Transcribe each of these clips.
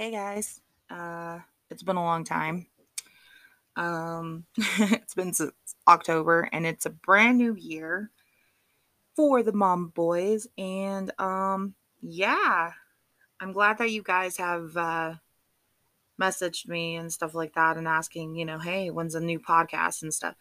Hey guys, uh, it's been a long time. Um, it's been since October, and it's a brand new year for the Mom Boys. And um, yeah, I'm glad that you guys have uh, messaged me and stuff like that, and asking, you know, hey, when's a new podcast and stuff.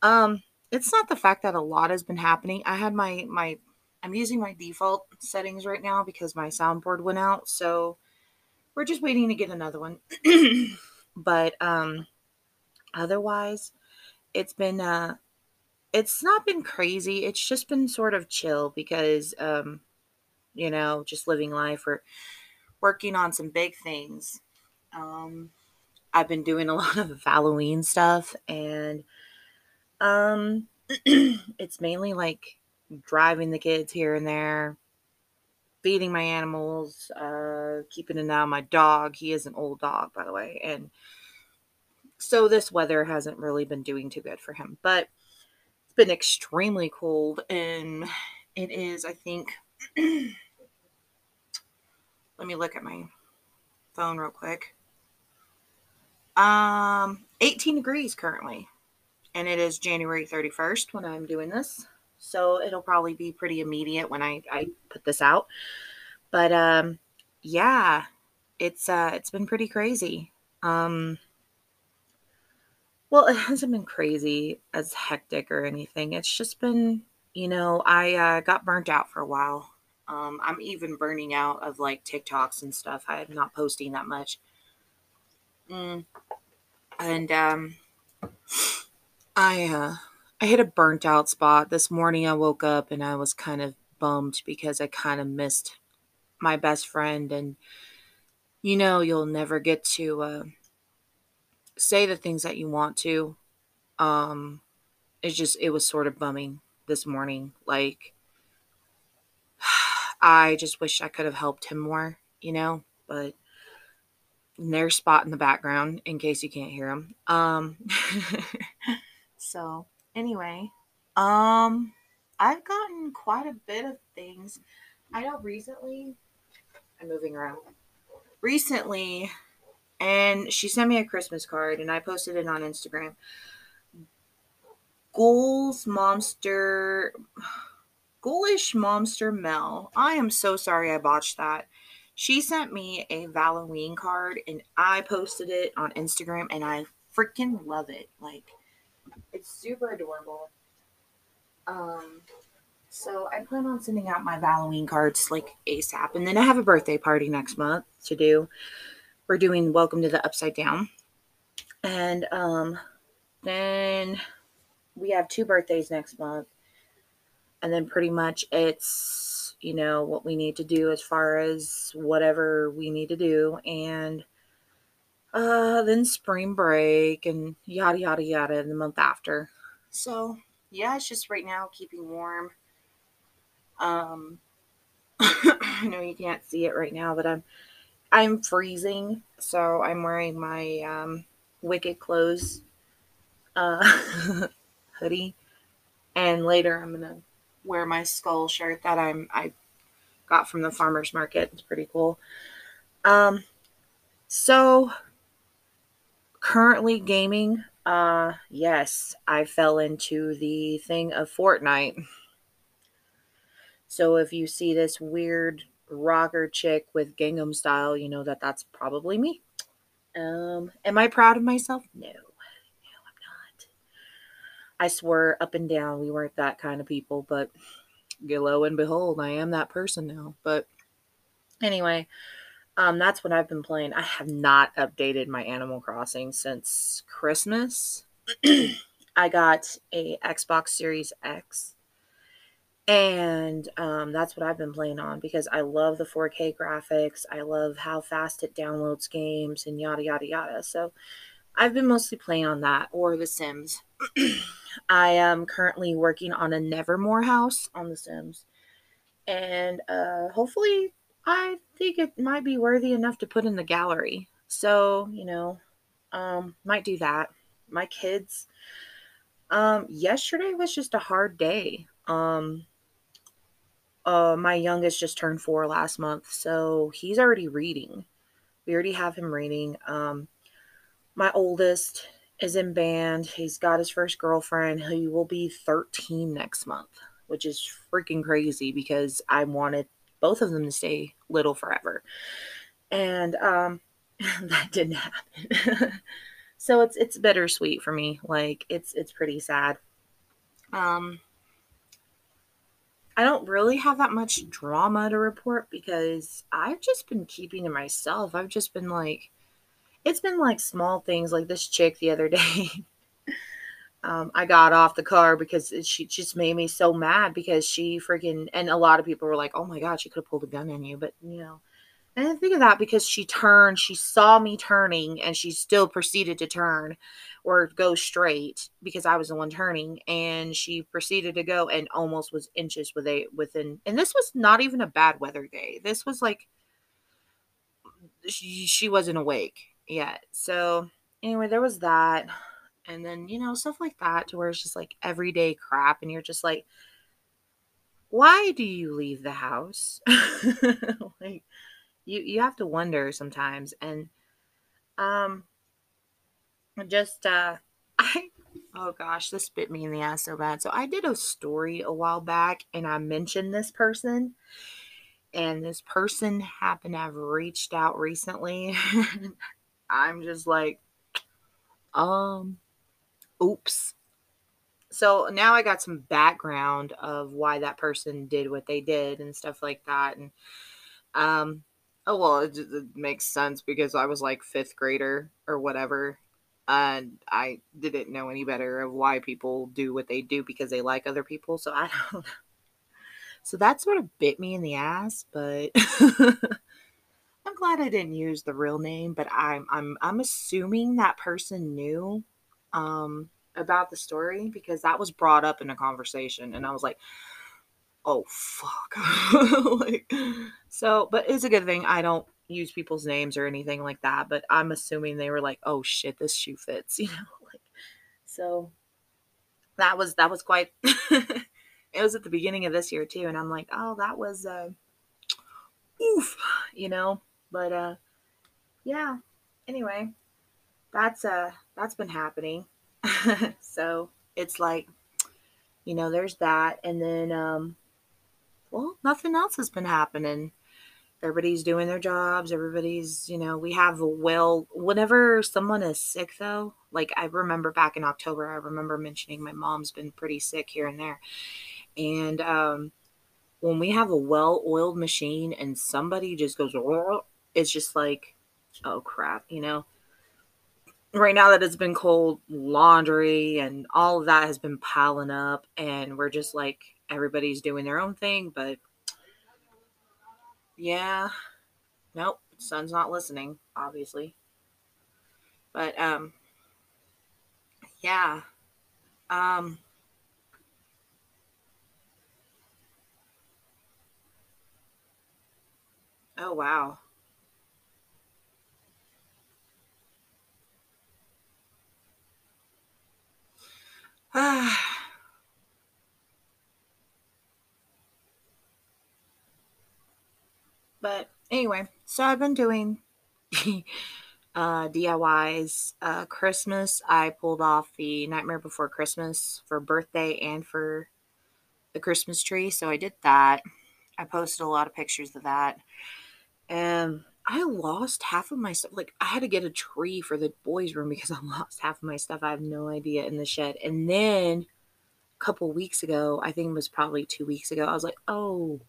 Um, it's not the fact that a lot has been happening. I had my my I'm using my default settings right now because my soundboard went out, so we're just waiting to get another one. but um otherwise it's been uh it's not been crazy. It's just been sort of chill because um you know, just living life or working on some big things. Um I've been doing a lot of Halloween stuff and um it's mainly like driving the kids here and there, feeding my animals, uh, keeping an eye on my dog. He is an old dog, by the way. And so this weather hasn't really been doing too good for him. But it's been extremely cold. And it is, I think, let me look at my phone real quick. Um, 18 degrees currently. And it is January 31st when I'm doing this so it'll probably be pretty immediate when I, I put this out. But um, yeah, it's uh, it's been pretty crazy. Um, well, it hasn't been crazy as hectic or anything. It's just been, you know, I uh, got burnt out for a while. Um, I'm even burning out of like TikToks and stuff. I'm not posting that much. Mm. And um, I uh, I hit a burnt out spot. This morning I woke up and I was kind of bummed because I kind of missed my best friend and you know you'll never get to uh, say the things that you want to. Um it's just it was sort of bumming this morning like I just wish I could have helped him more, you know, but there's spot in the background in case you can't hear him. Um so Anyway, um, I've gotten quite a bit of things. I know recently, I'm moving around. Recently, and she sent me a Christmas card, and I posted it on Instagram. Ghouls Monster, Ghoulish Monster Mel. I am so sorry I botched that. She sent me a Halloween card, and I posted it on Instagram, and I freaking love it. Like, it's super adorable. Um, so I plan on sending out my Halloween cards like ASAP, and then I have a birthday party next month to do. We're doing Welcome to the Upside Down, and um, then we have two birthdays next month, and then pretty much it's you know what we need to do as far as whatever we need to do, and uh, then spring break and yada yada yada the month after. So yeah, it's just right now keeping warm. Um, I know you can't see it right now, but I'm I'm freezing, so I'm wearing my um, Wicked clothes uh, hoodie, and later I'm gonna wear my skull shirt that I'm I got from the farmers market. It's pretty cool. Um, so currently gaming, uh, yes, I fell into the thing of Fortnite. So if you see this weird rocker chick with Gangnam style, you know that that's probably me. Um, am I proud of myself? No. No, I'm not. I swear up and down we weren't that kind of people, but lo and behold, I am that person now. But anyway, um, that's what I've been playing. I have not updated my Animal Crossing since Christmas. I got a Xbox Series X, and um, that's what I've been playing on because I love the 4K graphics. I love how fast it downloads games and yada yada yada. So I've been mostly playing on that or The Sims. I am currently working on a Nevermore house on The Sims, and uh, hopefully I think it might be worthy enough to put in the gallery. So, you know, um, might do that. My kids, um, yesterday was just a hard day. Um, uh, my youngest just turned four last month, so he's already reading. we already have him reading. Um, my oldest is in band. He's got his first girlfriend. He will be 13 next month, which is freaking crazy because I wanted both of them to stay little forever. And um, that didn't happen. so it's it's bittersweet for me. Like it's it's pretty sad. Um I don't really have that much drama to report because I've just been keeping to myself. I've just been like it's been like small things like this chick the other day. Um, I got off the car because she just made me so mad because she freaking and a lot of people were like, "Oh my god, she could have pulled a gun on you," but you know, I didn't think of that because she turned, she saw me turning, and she still proceeded to turn or go straight because I was the one turning, and she proceeded to go and almost was inches with a within. And this was not even a bad weather day. This was like she she wasn't awake yet. So anyway, there was that, and then you know stuff like that to where it's just like everyday crap, and you're just like, why do you leave the house? like you you have to wonder sometimes and um just uh i oh gosh this bit me in the ass so bad so i did a story a while back and i mentioned this person and this person happened to have reached out recently i'm just like um oops so now i got some background of why that person did what they did and stuff like that and um Oh well, it, it makes sense because I was like fifth grader or whatever, and I didn't know any better of why people do what they do because they like other people. So I don't. know. So that sort of bit me in the ass, but I'm glad I didn't use the real name. But I'm I'm I'm assuming that person knew um, about the story because that was brought up in a conversation, and I was like, oh fuck. Like so but it's a good thing i don't use people's names or anything like that but i'm assuming they were like oh shit this shoe fits you know like so that was that was quite it was at the beginning of this year too and i'm like oh that was uh oof you know but uh yeah anyway that's uh that's been happening so it's like you know there's that and then um well, nothing else has been happening. Everybody's doing their jobs. Everybody's, you know, we have a well, whenever someone is sick, though, like I remember back in October, I remember mentioning my mom's been pretty sick here and there. And um, when we have a well oiled machine and somebody just goes, it's just like, oh crap, you know? Right now that it's been cold, laundry and all of that has been piling up, and we're just like everybody's doing their own thing, but yeah, nope, son's not listening, obviously. But um, yeah, um. Oh wow. but anyway, so I've been doing uh, DIYs. Uh, Christmas, I pulled off the Nightmare Before Christmas for birthday and for the Christmas tree. So I did that. I posted a lot of pictures of that. And I lost half of my stuff. Like I had to get a tree for the boys' room because I lost half of my stuff. I have no idea in the shed. And then a couple weeks ago, I think it was probably two weeks ago, I was like, oh,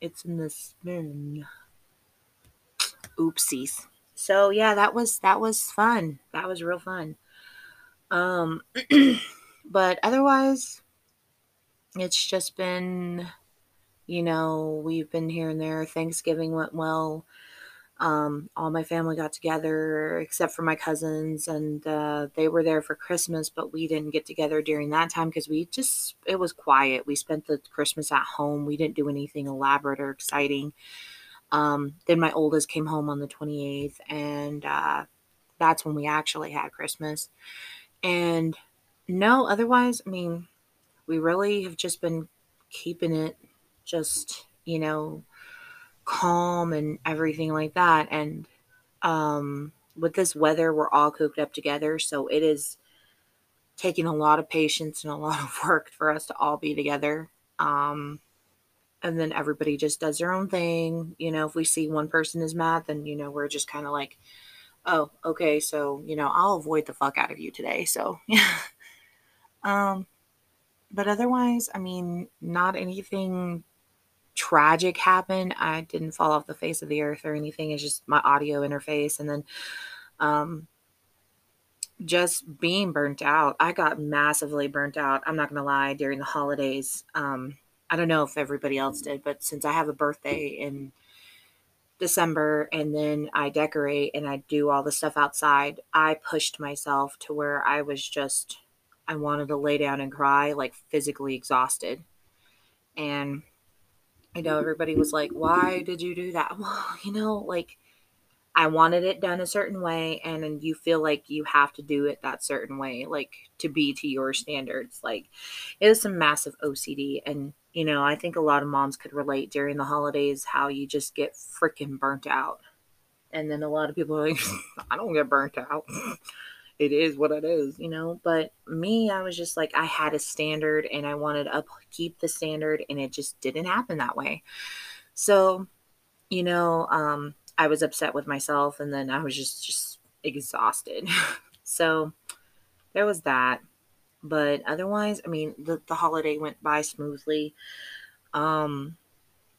it's in the spoon. Oopsies. So yeah, that was that was fun. That was real fun. Um but otherwise it's just been you know, we've been here and there. Thanksgiving went well. Um, all my family got together except for my cousins, and uh, they were there for Christmas, but we didn't get together during that time because we just, it was quiet. We spent the Christmas at home. We didn't do anything elaborate or exciting. Um, then my oldest came home on the 28th, and uh, that's when we actually had Christmas. And no, otherwise, I mean, we really have just been keeping it just, you know, calm and everything like that. And um, with this weather, we're all cooped up together. So it is taking a lot of patience and a lot of work for us to all be together. Um, and then everybody just does their own thing. You know, if we see one person is mad, then, you know, we're just kind of like, oh, okay, so, you know, I'll avoid the fuck out of you today. So, yeah. um, but otherwise, I mean, not anything tragic happened. I didn't fall off the face of the earth or anything. It's just my audio interface. And then, um, just being burnt out. I got massively burnt out. I'm not going to lie during the holidays. Um, I don't know if everybody else did, but since I have a birthday in December and then I decorate and I do all the stuff outside, I pushed myself to where I was just, I wanted to lay down and cry, like physically exhausted. And I know everybody was like, why did you do that? Well, you know, like I wanted it done a certain way, and then you feel like you have to do it that certain way, like to be to your standards. Like it was some massive OCD, and you know, I think a lot of moms could relate during the holidays how you just get freaking burnt out. And then a lot of people are like, I don't get burnt out. it is what it is, you know. But me, I was just like, I had a standard and I wanted to upkeep the standard, and it just didn't happen that way. So, you know, um, I was upset with myself, and then I was just just exhausted. so there was that. But otherwise, I mean, the the holiday went by smoothly. Um,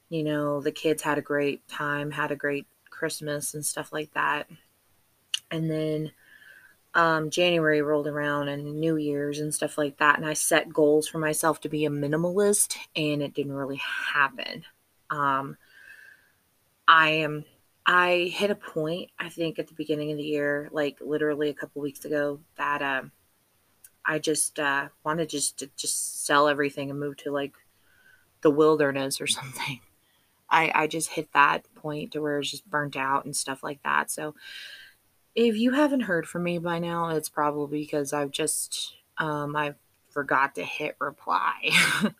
you know, the kids had a great time, had a great Christmas and stuff like that. And then um, January rolled around and New Year's and stuff like that. And I set goals for myself to be a minimalist, and it didn't really happen. Um, I am, I hit a point, I think, at the beginning of the year, like literally a couple weeks ago, that um, I just uh, wanted just to just sell everything and move to like the wilderness or something. I, I just hit that point to where it's just burnt out and stuff like that. So, if you haven't heard from me by now, it's probably because I've just um, I forgot to hit reply.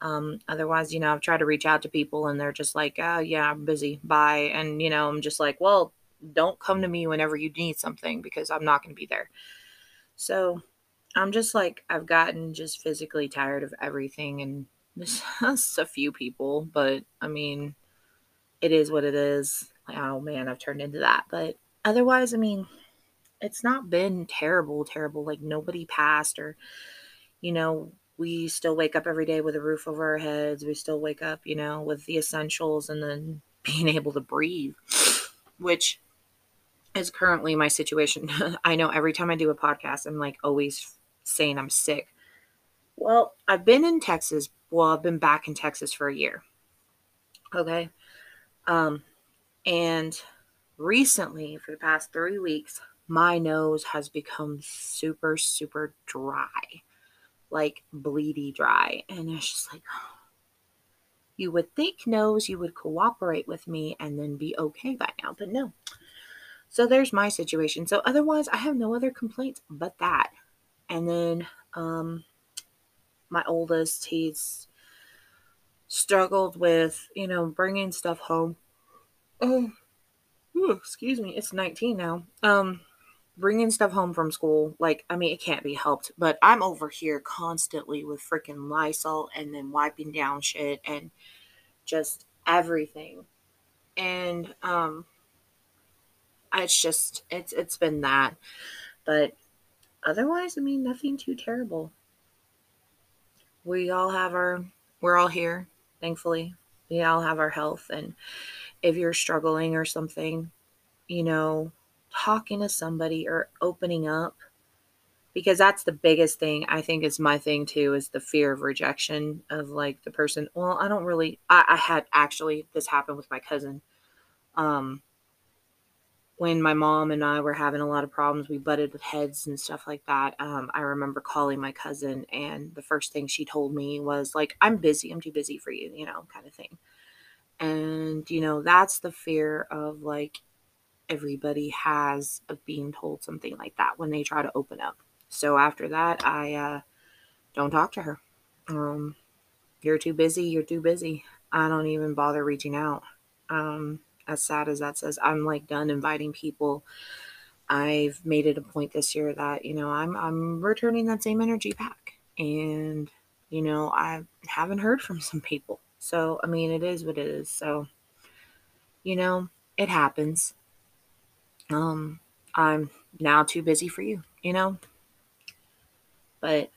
um, otherwise, you know, I've tried to reach out to people and they're just like, "Oh yeah, I'm busy. Bye." And you know, I'm just like, "Well, don't come to me whenever you need something because I'm not going to be there." So, I'm just like I've gotten just physically tired of everything and just a few people, but I mean, it is what it is. Oh man, I've turned into that, but otherwise, I mean, it's not been terrible, terrible. Like nobody passed, or, you know, we still wake up every day with a roof over our heads. We still wake up, you know, with the essentials and then being able to breathe, which is currently my situation. I know every time I do a podcast, I'm like always saying I'm sick. Well, I've been in Texas. Well, I've been back in Texas for a year. Okay. Um, and recently, for the past three weeks, my nose has become super, super dry, like bleedy dry. And it's just like, you would think, nose, you would cooperate with me and then be okay by now, but no. So there's my situation. So otherwise, I have no other complaints but that. And then um, my oldest, he's struggled with, you know, bringing stuff home. Oh, Excuse me, it's 19 now. Um, bringing stuff home from school, like, I mean, it can't be helped, but I'm over here constantly with freaking Lysol and then wiping down shit and just everything. And, um, it's just, it's, it's been that. But otherwise, I mean, nothing too terrible. We all have our, we're all here, thankfully. We all have our health and, if you're struggling or something, you know, talking to somebody or opening up because that's the biggest thing i think is my thing too is the fear of rejection of like the person. Well i don't really i, I had actually this happened with my cousin. Um when my mom and i were having a lot of problems we butted with heads and stuff like that. Um, i remember calling my cousin and the first thing she told me was like i'm busy i'm too busy for you you know kind of thing and, you know, that's the fear of like everybody has of being told something like that when they try to open up. So after that, I uh, don't talk to her. Um, you're too busy. You're too busy. I don't even bother reaching out. Um, as sad as that says, I'm like done inviting people. I've made it a point this year that, you know, I'm I'm returning that same energy back. And, you know, I haven't heard from some people. So, I mean, it is what it is. So, you know, it happens. Um, I'm now too busy for you, you know? But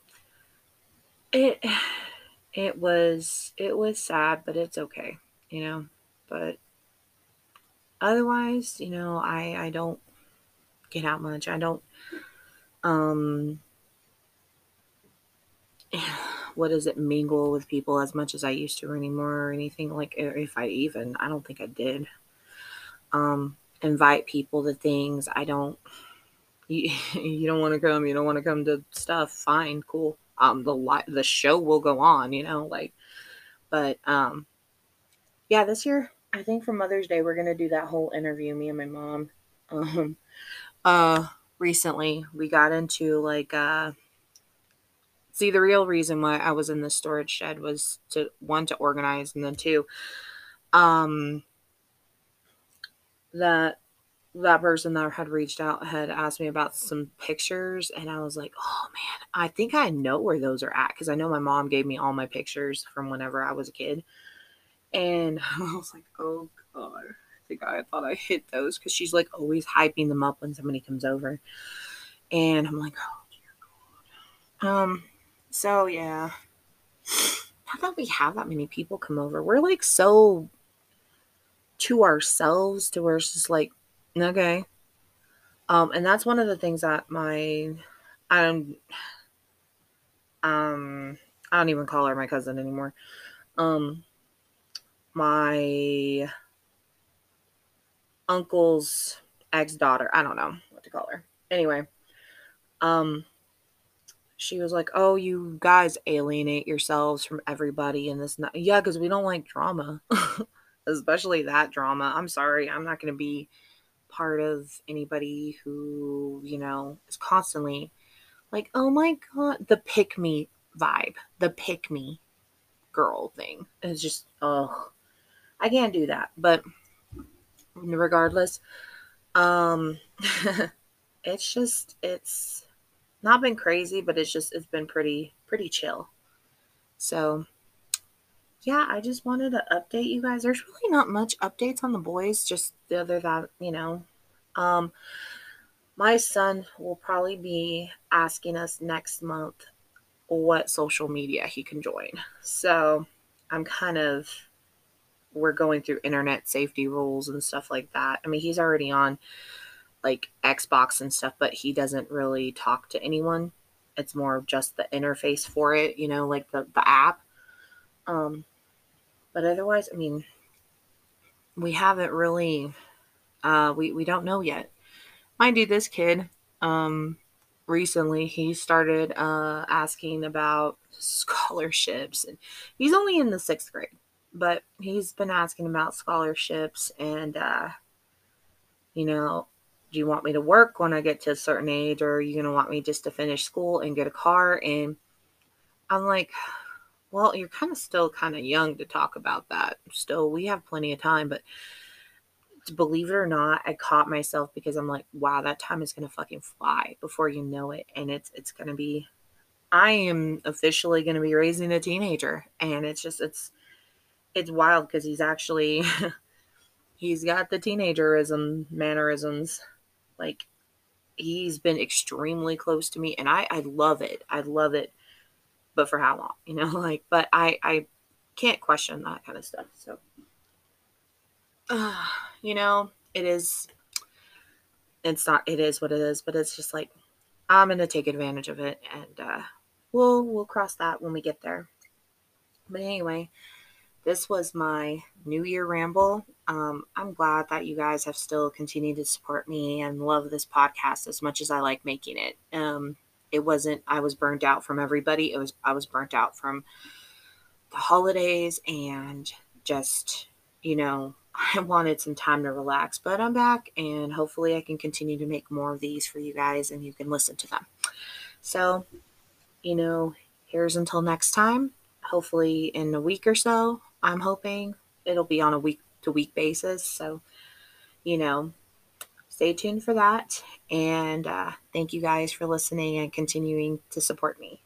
it it was it was sad, but it's okay, you know. But otherwise, you know, I I don't get out much. I don't um what does it mingle with people as much as I used to anymore or anything like if I even I don't think I did. Um invite people to things. I don't you, you don't want to come, you don't want to come to stuff, fine, cool. Um the li- the show will go on, you know, like but um yeah, this year I think for Mother's Day we're going to do that whole interview me and my mom. Um uh recently we got into like uh see the real reason why I was in the storage shed was to one to organize and then two um that that person that had reached out had asked me about some pictures and I was like, "Oh man, I think I know where those are at cuz I know my mom gave me all my pictures from whenever I was a kid." And I was like, "Oh god." I think I thought I hit those cuz she's like always hyping them up when somebody comes over. And I'm like, "Oh dear god." Um so yeah. Not that we have that many people come over. We're like so to ourselves to where it's just like okay um and that's one of the things that my i don't um i don't even call her my cousin anymore um my uncle's ex daughter i don't know what to call her anyway um she was like oh you guys alienate yourselves from everybody in this yeah because we don't like drama especially that drama. I'm sorry, I'm not going to be part of anybody who, you know, is constantly like, oh my god, the pick me vibe, the pick me girl thing. It's just, oh, I can't do that. But regardless, um, it's just, it's not been crazy, but it's just, it's been pretty, pretty chill. So, yeah, I just wanted to update you guys. There's really not much updates on the boys, just the other that, you know. Um my son will probably be asking us next month what social media he can join. So, I'm kind of we're going through internet safety rules and stuff like that. I mean, he's already on like Xbox and stuff, but he doesn't really talk to anyone. It's more just the interface for it, you know, like the the app. Um but otherwise, I mean, we haven't really, uh, we, we don't know yet. Mind you, this kid, um, recently he started uh, asking about scholarships and he's only in the sixth grade but he's been asking about scholarships and uh, you know do you want me to work when i get to a certain age or are you going to want me just to finish school and get a car and i'm like well, you're kind of still kind of young to talk about that. Still, we have plenty of time, but believe it or not, I caught myself because I'm like, wow, that time is gonna fucking fly before you know it, and it's it's gonna be. I am officially gonna be raising a teenager, and it's just it's it's wild because he's actually he's got the teenagerism mannerisms, like he's been extremely close to me, and I I love it. I love it but for how long you know like but i i can't question that kind of stuff so uh, you know it is it's not it is what it is but it's just like i'm gonna take advantage of it and uh we'll we'll cross that when we get there but anyway this was my new year ramble um, i'm glad that you guys have still continued to support me and love this podcast as much as i like making it um, it wasn't I was burnt out from everybody. It was I was burnt out from the holidays and just, you know, I wanted some time to relax, but I'm back and hopefully I can continue to make more of these for you guys and you can listen to them. So, you know, here's until next time. Hopefully in a week or so. I'm hoping it'll be on a week to week basis. So, you know, stay tuned for that. And uh, thank you guys for listening and continuing to support me.